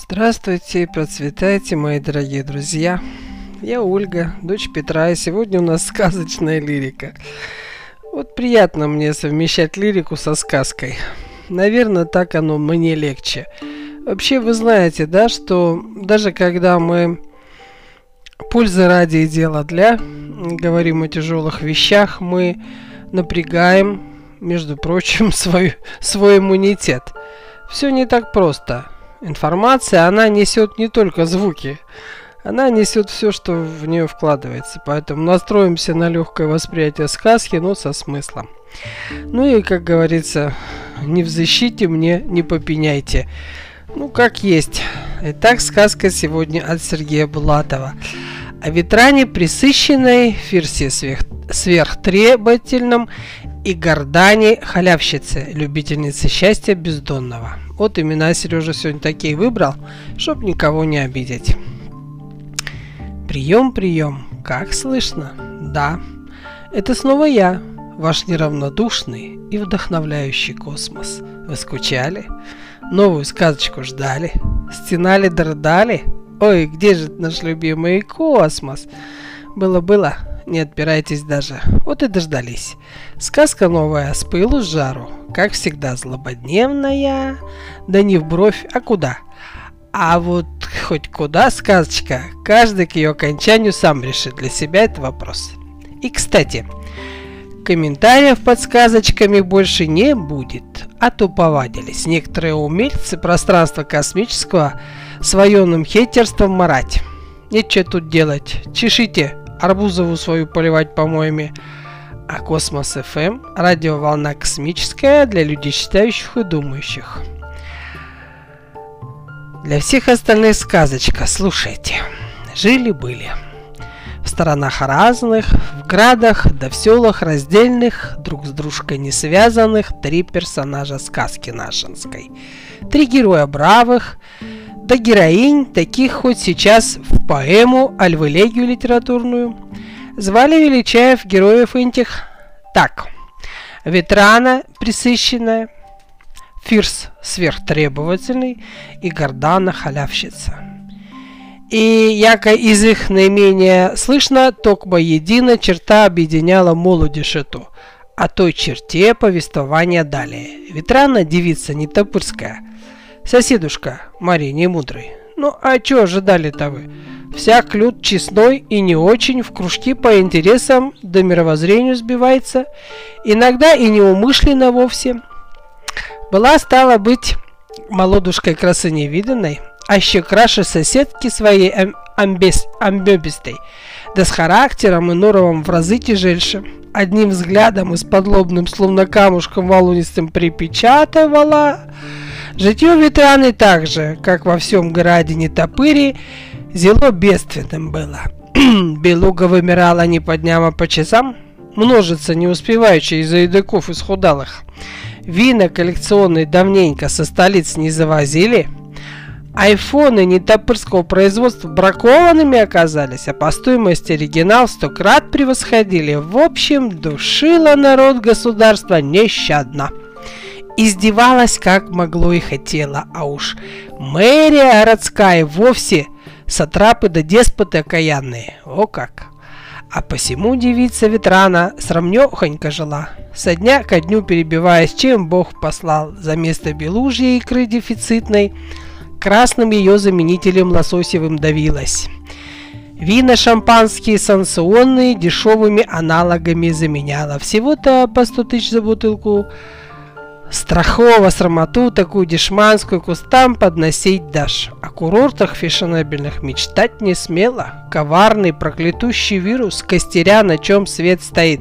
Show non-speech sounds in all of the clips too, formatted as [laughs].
Здравствуйте и процветайте, мои дорогие друзья. Я Ольга, дочь Петра, и сегодня у нас сказочная лирика. Вот приятно мне совмещать лирику со сказкой. Наверное, так оно мне легче. Вообще, вы знаете, да, что даже когда мы пользы ради и дела для говорим о тяжелых вещах, мы напрягаем, между прочим, [laughs] свой, свой иммунитет. Все не так просто информация, она несет не только звуки, она несет все, что в нее вкладывается. Поэтому настроимся на легкое восприятие сказки, но со смыслом. Ну и, как говорится, не в защите мне, не попеняйте. Ну, как есть. Итак, сказка сегодня от Сергея Булатова. О ветране присыщенной, ферсе сверх, сверхтребовательном и гордане халявщице, любительнице счастья бездонного. Вот имена Сережа сегодня такие выбрал, чтоб никого не обидеть. Прием, прием. Как слышно? Да. Это снова я, ваш неравнодушный и вдохновляющий космос. Вы скучали? Новую сказочку ждали? Стенали, дрыдали? Ой, где же наш любимый космос? Было-было, не отпирайтесь даже. Вот и дождались. Сказка новая, с пылу с жару. Как всегда, злободневная. Да не в бровь, а куда? А вот хоть куда сказочка, каждый к ее окончанию сам решит для себя этот вопрос. И, кстати, комментариев под сказочками больше не будет, а то повадились некоторые умельцы пространства космического своем хейтерством марать. Нечего тут делать, чешите Арбузову свою поливать помоями. А Космос ФМ эм – радиоволна космическая для людей считающих и думающих. Для всех остальных сказочка, слушайте. Жили-были. В сторонах разных, в градах да в селах раздельных, друг с дружкой не связанных, три персонажа сказки нашинской. Три героя бравых, да героинь, таких хоть сейчас в поэму, аль в элегию литературную. Звали величаев героев этих так. Ветрана присыщенная, Фирс сверхтребовательный и Гордана халявщица. И яко из их наименее слышно, токба едина черта объединяла молодежь эту, а той черте повествования далее. Ветрана девица не топырская, Соседушка Мария Немудрый. Ну а чё ожидали-то вы? Всяк люд честной и не очень в кружки по интересам да мировоззрению сбивается, иногда и неумышленно вовсе. Была, стала быть, молодушкой красы невиданной, а еще краше соседки своей ам амбес амбебистой, да с характером и норовом в разы тяжельше. Одним взглядом и с подлобным, словно камушком волунистым припечатывала Житье ветераны так же, как во всем городе топыри, зело бедственным было. [clears throat] Белуга вымирала не по дням, а по часам, множится не успевающие из-за едоков исхудалых. Вина коллекционные давненько со столиц не завозили, айфоны нетопырского производства бракованными оказались, а по стоимости оригинал сто крат превосходили. В общем, душило народ государства нещадно издевалась как могло и хотела, а уж мэрия городская вовсе сатрапы да деспоты окаянные, о как. А посему девица Ветрана срамнёхонько жила, со дня ко дню перебиваясь, чем Бог послал за место белужьей икры дефицитной, красным ее заменителем лососевым давилась. Вина шампанские санкционные дешевыми аналогами заменяла. Всего-то по 100 тысяч за бутылку Страхово срамоту такую дешманскую кустам подносить дашь. О курортах фешенебельных мечтать не смело. Коварный проклятущий вирус, костеря на чем свет стоит.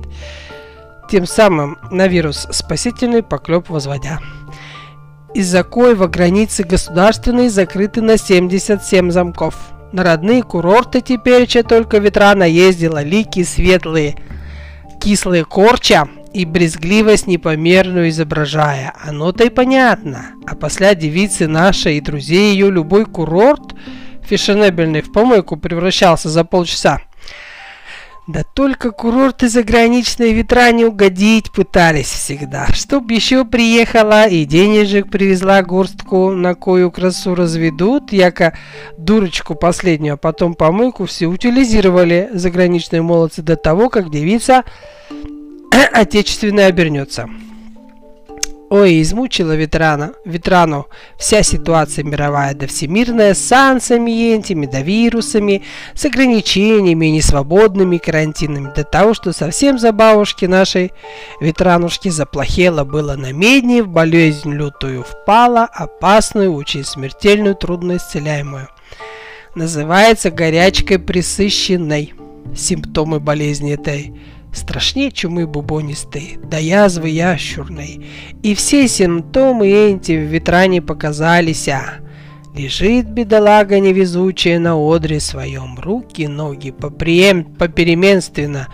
Тем самым на вирус спасительный поклеп возводя. Из-за коего границы государственные закрыты на 77 замков. На родные курорты теперь только ветра наездила, лики светлые, кислые корча, и брезгливость непомерную изображая. Оно-то и понятно. А после девицы нашей и друзей ее любой курорт фешенебельный в помойку превращался за полчаса. Да только курорты заграничные ветра не угодить пытались всегда. Чтоб еще приехала и денежек привезла горстку, на кою красу разведут, яко дурочку последнюю, а потом помойку все утилизировали заграничные молодцы до того, как девица отечественная обернется. Ой, измучила ветрана, ветрану вся ситуация мировая да всемирная с санкциями, да вирусами, с ограничениями несвободными карантинами, до того, что совсем за бабушки нашей ветранушки заплохело было на медне, в болезнь лютую впала, опасную, очень смертельную, трудно исцеляемую. Называется горячкой присыщенной. Симптомы болезни этой страшнее чумы бубонистой, да язвы ящурной, и все симптомы эти в ветране показались, а Лежит бедолага невезучая на одре своем, руки, ноги поприем, попеременственно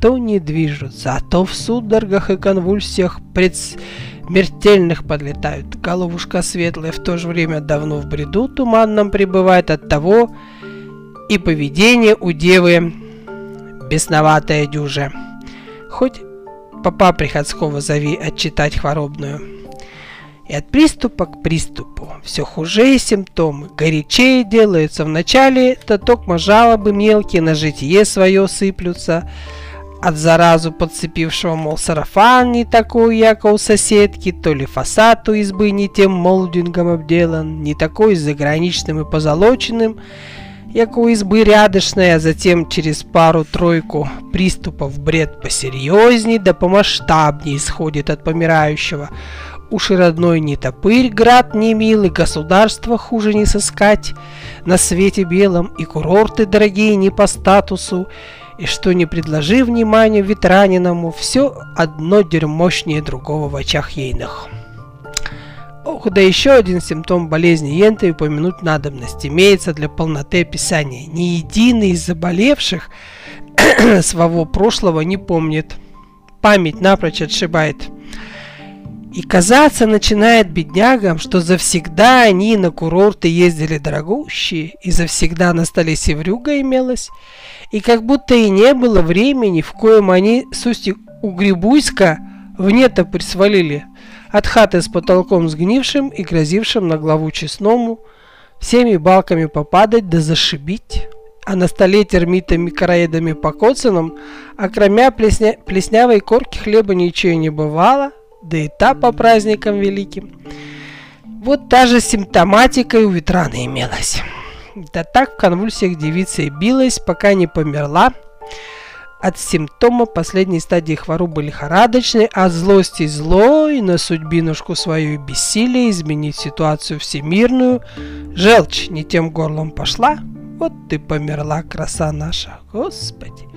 то не движутся, а то в судорогах и конвульсиях предсмертельных подлетают. Головушка светлая в то же время давно в бреду туманном пребывает от того, и поведение у девы бесноватое дюже. Хоть папа Приходского зови отчитать хворобную. И от приступа к приступу все хуже симптомы, горячее делаются. Вначале то токмо жалобы мелкие на житие свое сыплются, от заразу подцепившего, мол, сарафан не такой, яко у соседки, то ли фасад у избы не тем молдингом обделан, не такой заграничным и позолоченным, яко у избы рядышная, затем через пару-тройку приступов бред посерьезней да помасштабней исходит от помирающего. Уж родной не топырь, град не милый, государство хуже не сыскать на свете белом, и курорты дорогие не по статусу, и что не предложи внимания ветраниному, все одно дерьмощнее другого в очах ейных. Ох, да еще один симптом болезни Йенты упомянуть надобность имеется для полноты описания. Ни единый из заболевших [clears throat] своего прошлого не помнит. Память напрочь отшибает. И казаться начинает беднягам, что завсегда они на курорты ездили дорогущие, и завсегда на столе севрюга имелась, и как будто и не было времени, в коем они с устья Угребуйска в нетопырь свалили – от хаты с потолком сгнившим и грозившим на главу честному всеми балками попадать да зашибить, а на столе термитами короедами покоцанным, а кроме плесня... плеснявой корки хлеба ничего не бывало, да и та по праздникам великим. Вот та же симптоматика и у ветрана имелась. Да так в конвульсиях девица и билась, пока не померла, от симптома последней стадии хворобы лихорадочной, от злости злой на судьбинушку свою бессилие изменить ситуацию всемирную. Желчь не тем горлом пошла, вот ты померла, краса наша, Господи.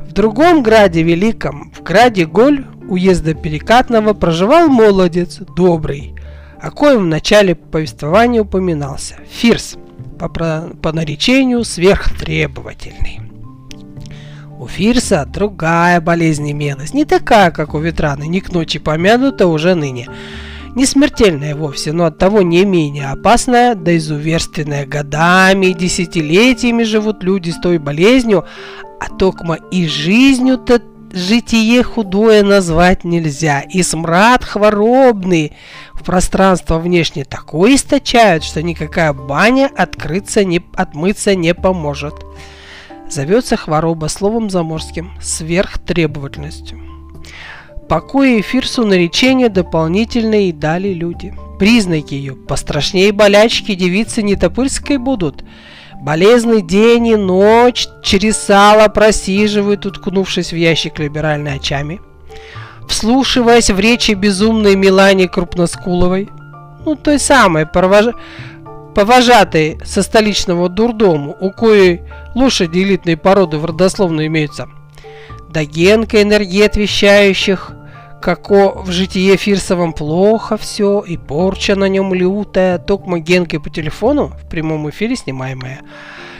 В другом граде великом, в граде Голь, уезда Перекатного, проживал молодец, добрый, о коем в начале повествования упоминался. Фирс, по, по наречению сверхтребовательный. У Фирса другая болезнь имелась, не такая, как у Ветраны, не к ночи помянута уже ныне. Не смертельная вовсе, но оттого не менее опасная, да изуверственная. Годами и десятилетиями живут люди с той болезнью, а токмо и жизнью-то житие худое назвать нельзя, и смрад хворобный в пространство внешне такой источают, что никакая баня открыться не, отмыться не поможет. Зовется хвороба словом заморским сверхтребовательностью. Покой эфирсу наречения дополнительные и дали люди. Признаки ее пострашнее болячки девицы нетопырской будут. Болезный день и ночь через сало просиживают, уткнувшись в ящик либеральной очами. Вслушиваясь в речи безумной Милане Крупноскуловой, ну той самой, провож повожатой со столичного дурдому, у коей лошади элитной породы в родословной имеются. Да генка энергет вещающих, како в житие Фирсовом плохо все, и порча на нем лютая, токмо генкой по телефону, в прямом эфире снимаемая,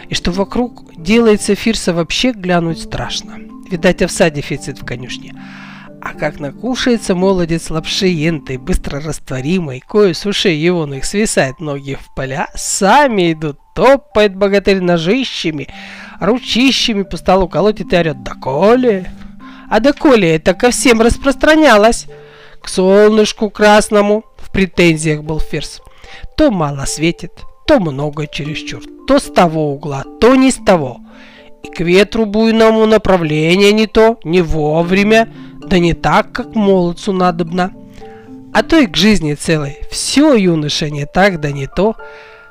и что вокруг делается Фирса вообще глянуть страшно. Видать, овса дефицит в конюшне. А как накушается молодец лапши ентой, быстро растворимой, кое с ушей его их свисает ноги в поля, сами идут, топает богатырь ножищами, ручищами по столу колотит и орет «Доколе!» А доколе это ко всем распространялось? К солнышку красному в претензиях был Ферс. То мало светит, то много чересчур, то с того угла, то не с того. И к ветру буйному направление не то, не вовремя, да не так, как молодцу надобно. А то и к жизни целой. Все, юноша, не так, да не то.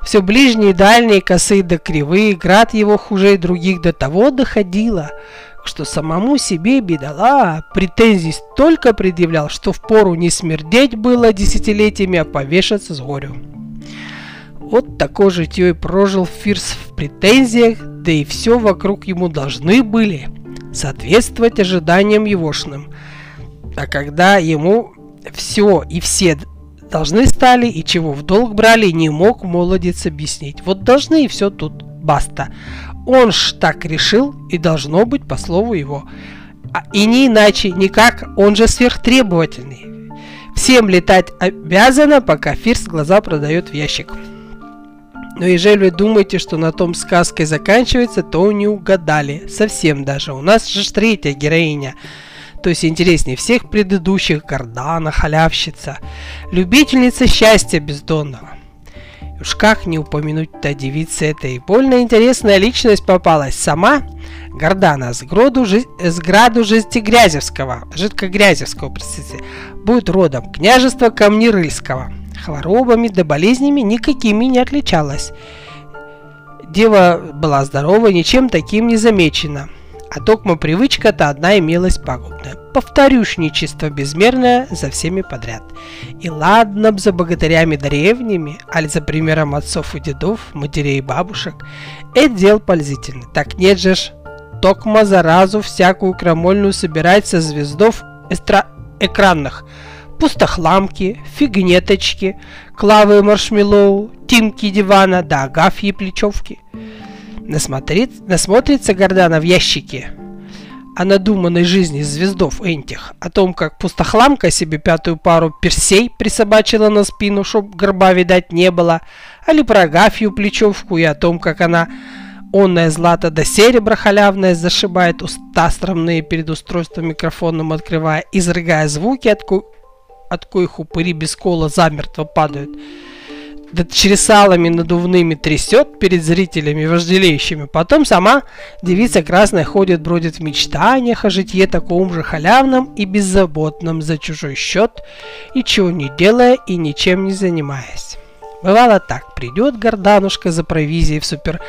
Все ближние, дальние, косые да кривые, град его хуже других до того доходило, что самому себе бедола претензий столько предъявлял, что впору не смердеть было десятилетиями, а повешаться с горю. Вот такой житье и прожил Фирс в претензиях, да и все вокруг ему должны были соответствовать ожиданиям егошным. А когда ему все и все должны стали и чего в долг брали, не мог молодец объяснить. Вот должны и все тут, баста. Он ж так решил и должно быть по слову его. А, и не иначе, никак, он же сверхтребовательный. Всем летать обязано, пока Фирс глаза продает в ящик. Но ежели вы думаете, что на том сказкой заканчивается, то не угадали. Совсем даже. У нас же третья героиня. То есть интереснее всех предыдущих Гордана, халявщица. Любительница счастья бездонного. Уж как не упомянуть-то девица этой. Больно интересная личность попалась. Сама Гордана с, гроду, с граду Жестигрязевского, Жидкогрязевского, простите, будет родом княжества Камнерыльского хворобами да болезнями никакими не отличалась. Дева была здорова, ничем таким не замечена. А токма привычка-то одна имелась пагубная. Повторюшничество безмерное за всеми подряд. И ладно б за богатырями древними, аль за примером отцов и дедов, матерей и бабушек, это дел пользительный. Так нет же ж, токма заразу всякую крамольную собирать со звездов эстра... экранных – пустохламки, фигнеточки, клавы маршмеллоу, тимки дивана да агафьи плечевки. Насмотрит, насмотрится Гордана в ящике о надуманной жизни звездов этих, о том, как пустохламка себе пятую пару персей присобачила на спину, чтоб горба, видать, не было, али про Агафью плечевку и о том, как она онное злато до серебра халявное зашибает уста стромные перед устройством микрофоном открывая, изрыгая звуки, от, от коих упыри без кола замертво падают. Да чересалами надувными трясет перед зрителями вожделеющими. Потом сама девица красная ходит, бродит в мечтаниях о житье таком же халявном и беззаботном за чужой счет, ничего не делая и ничем не занимаясь. Бывало так, придет горданушка за провизией в супер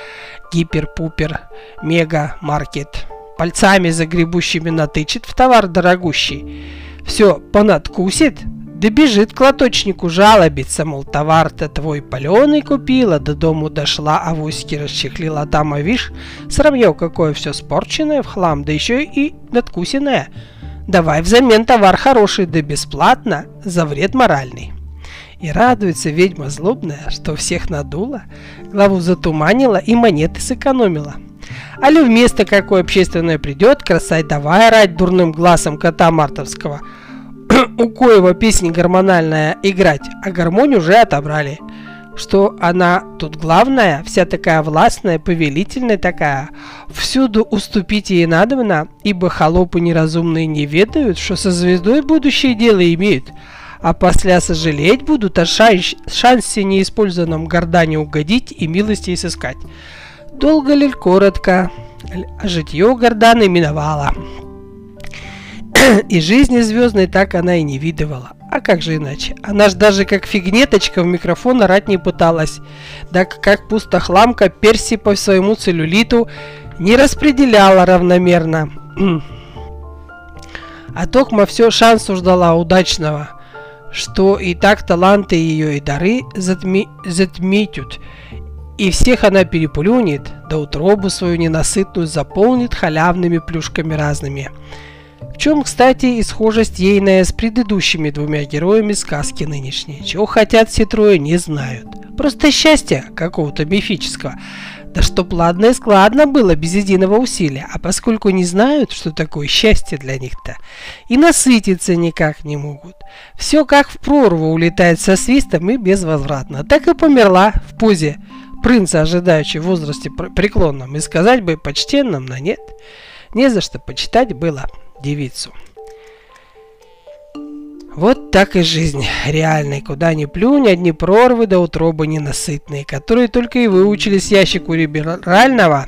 гипер-пупер мега маркет, пальцами загребущими натычет в товар дорогущий, все понадкусит, да бежит к лоточнику жалобиться, мол, товар-то твой паленый купила, до дому дошла, а авоськи расчехлила, там, а вишь, срамье какое все спорченное в хлам, да еще и надкусенное. Давай взамен товар хороший, да бесплатно, за вред моральный. И радуется ведьма злобная, что всех надула, главу затуманила и монеты сэкономила. Али вместо какое общественное придет, красай давай орать дурным глазом кота мартовского – [clears throat] у коего песни гормональная играть, а гармонию уже отобрали. Что она тут главная, вся такая властная, повелительная такая. Всюду уступить ей надобно, ибо холопы неразумные не ведают, что со звездой будущее дело имеют. А после сожалеть будут о шанс, шансе неиспользованном гордане угодить и милости сыскать. Долго ли, коротко, житье горданы миновало. И жизни звездной так она и не видывала. А как же иначе? Она ж даже как фигнеточка в микрофон орать не пыталась. Да как пустохламка перси по своему целлюлиту не распределяла равномерно. [clears throat] а Токма все шансу ждала удачного, что и так таланты ее и дары затми затметют, и всех она переплюнет, да утробу свою ненасытную заполнит халявными плюшками разными. В чем, кстати, и схожесть ейная с предыдущими двумя героями сказки нынешней. Чего хотят все трое, не знают. Просто счастья какого-то мифического. Да чтоб ладно и складно было без единого усилия, а поскольку не знают, что такое счастье для них-то, и насытиться никак не могут. Все как в прорву улетает со свистом и безвозвратно. Так и померла в позе принца, ожидающий в возрасте преклонном, и сказать бы почтенным, но нет, не за что почитать было девицу. Вот так и жизнь реальная, куда ни плюнь, одни прорвы до утробы ненасытные, которые только и выучились ящику либерального,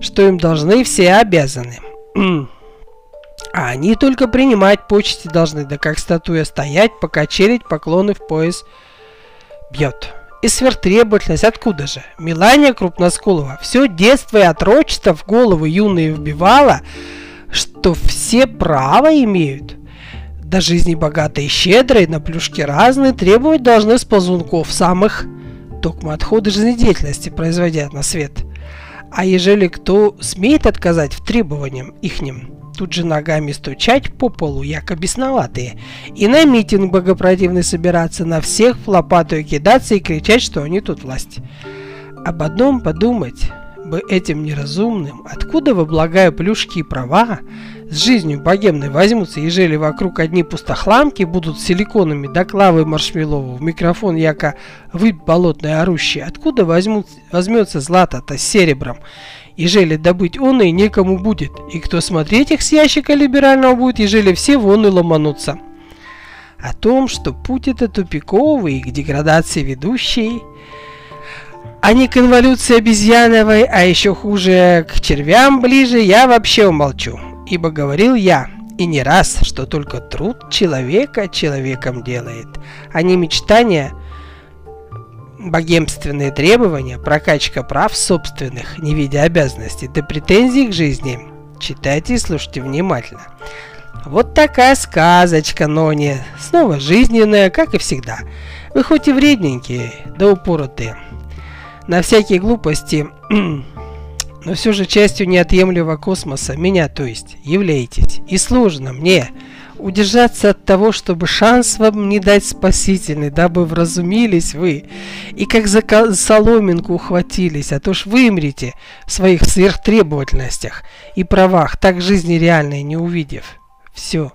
что им должны все обязаны. А они только принимать почести должны, да как статуя стоять, покачерить, поклоны в пояс бьет. И сверхтребовательность откуда же? Милания Крупноскулова все детство и отрочество в голову юные вбивала, что все право имеют – до жизни богатой и щедрой, на плюшки разные, требовать должны с ползунков самых, токмо отходы жизнедеятельности производят на свет. А ежели кто смеет отказать в требованиям ихним, тут же ногами стучать по полу, яко бесноватые, и на митинг богопротивный собираться, на всех в лопату кидаться и кричать, что они тут власть. Об одном подумать бы этим неразумным, откуда вы, благая плюшки и права, с жизнью богемной возьмутся, ежели вокруг одни пустохламки будут силиконами до клавы маршмеллоу в микрофон яко выбь болотной орущий, откуда возьмут, возьмется злато-то с серебром, ежели добыть он и некому будет, и кто смотреть их с ящика либерального будет, ежели все вон и ломанутся. О том, что путь это тупиковый и к деградации ведущий, а не к инволюции обезьяновой, а еще хуже к червям ближе, я вообще умолчу. Ибо говорил я, и не раз, что только труд человека человеком делает, а не мечтания, богемственные требования, прокачка прав собственных, не видя обязанностей, да претензий к жизни. Читайте и слушайте внимательно. Вот такая сказочка, Нони, снова жизненная, как и всегда. Вы хоть и вредненькие, да упоротые. На всякие глупости [clears throat] но все же частью неотъемлемого космоса, меня то есть, являетесь. И сложно мне удержаться от того, чтобы шанс вам не дать спасительный, дабы вразумились вы, и как за соломинку ухватились, а то ж вымрите в своих сверхтребовательностях и правах, так жизни реальной не увидев. Все,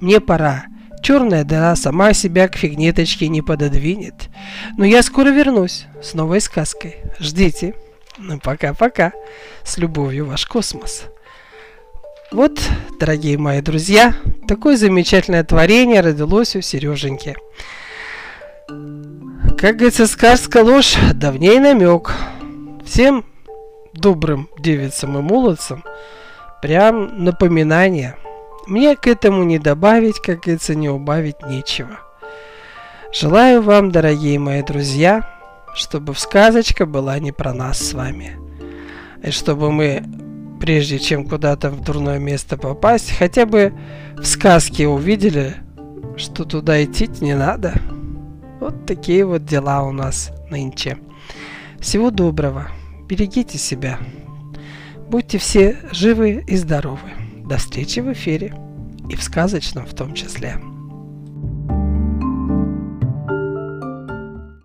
мне пора. Черная дыра сама себя к фигнеточке не пододвинет. Но я скоро вернусь с новой сказкой. Ждите. Ну, пока-пока. С любовью, ваш космос. Вот, дорогие мои друзья, такое замечательное творение родилось у Сереженьки. Как говорится, сказка ложь, давней намек. Всем добрым девицам и молодцам прям напоминание. Мне к этому не добавить, как говорится, не убавить нечего. Желаю вам, дорогие мои друзья, чтобы сказочка была не про нас с вами. И чтобы мы, прежде чем куда-то в дурное место попасть, хотя бы в сказке увидели, что туда идти не надо. Вот такие вот дела у нас нынче. Всего доброго. Берегите себя. Будьте все живы и здоровы. До встречи в эфире. И в сказочном в том числе.